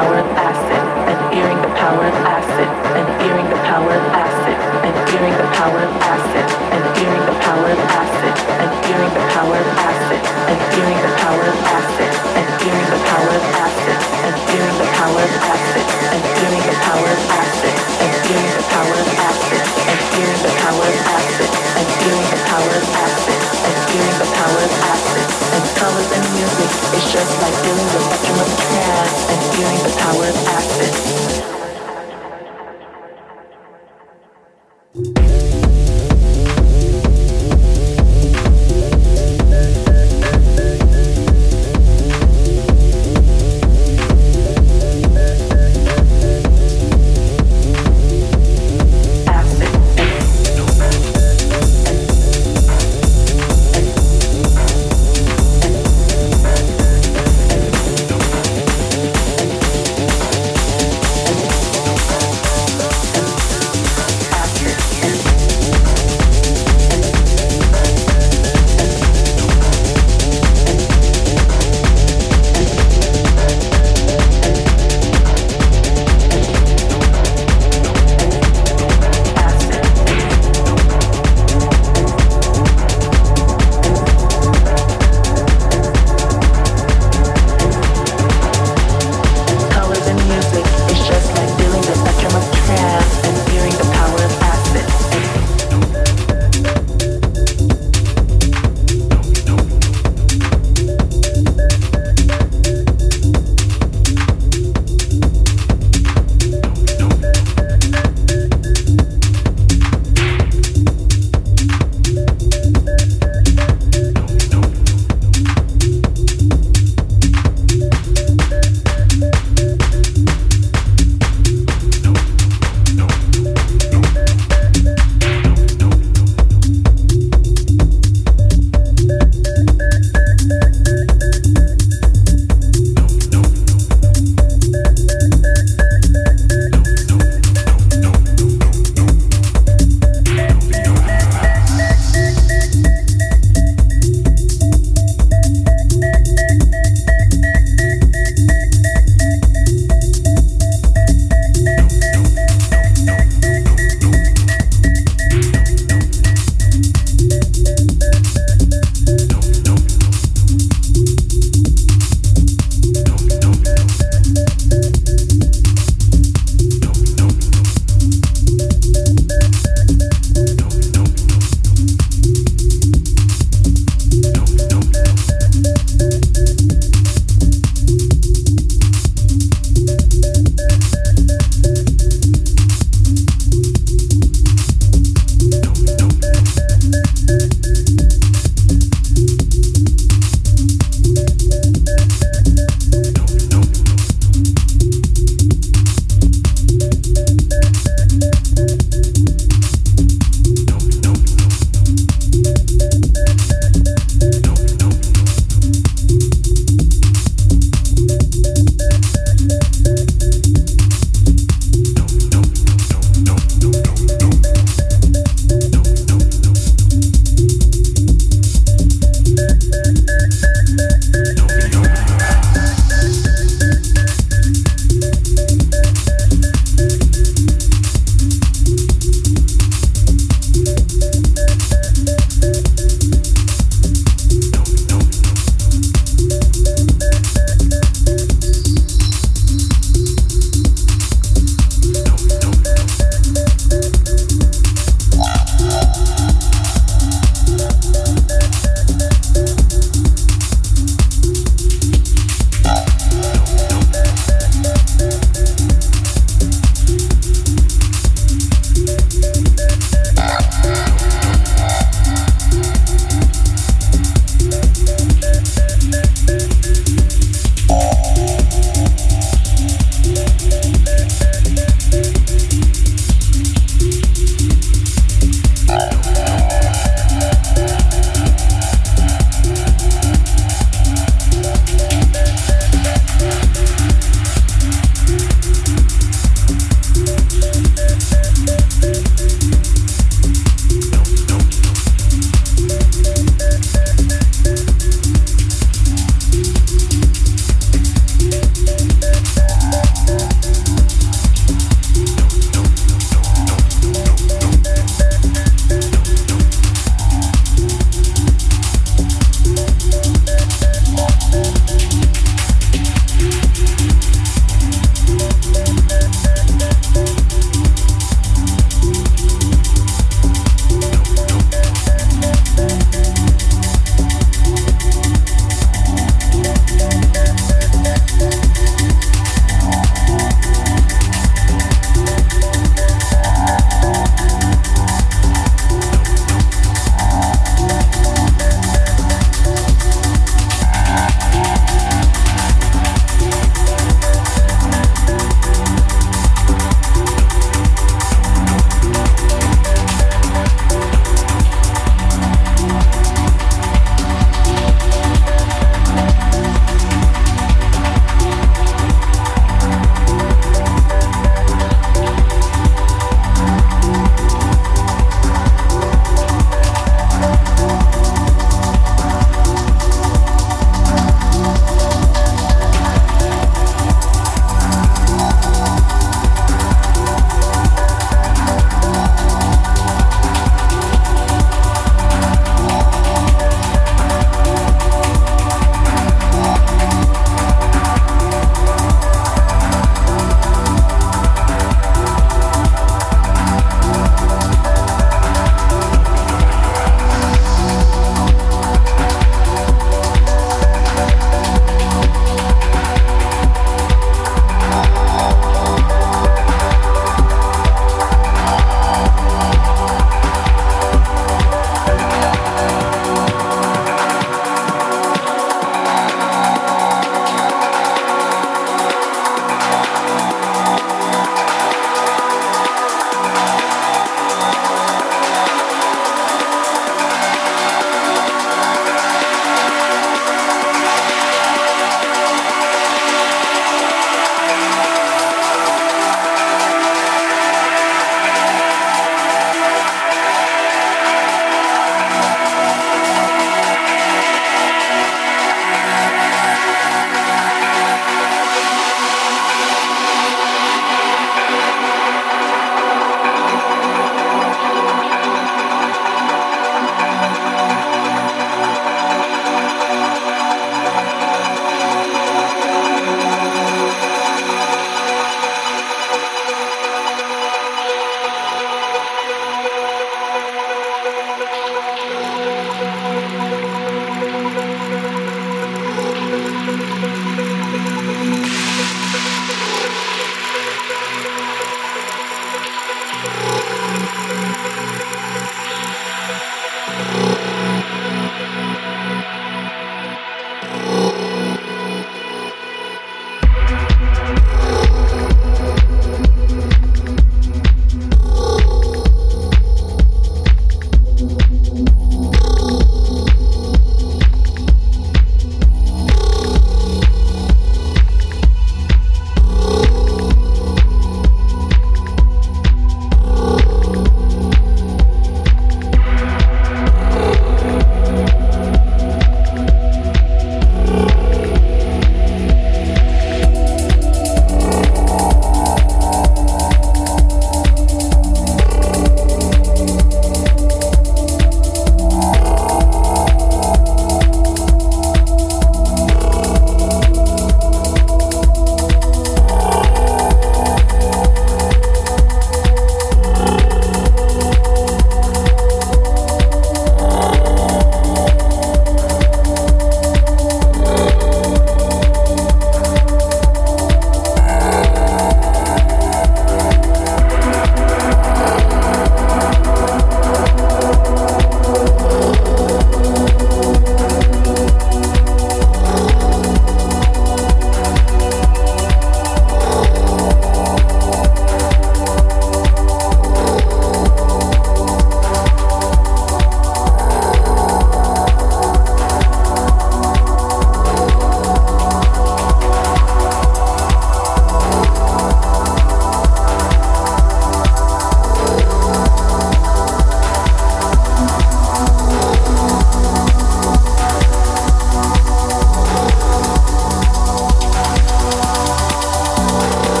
power of acid and hearing the power of acid and hearing the power of acid and hearing the power of acid and hearing the power of acid and hearing the power of acid and hearing the power of acid and hearing the It's just like feeling the spectrum of trance and feeling the power of acid.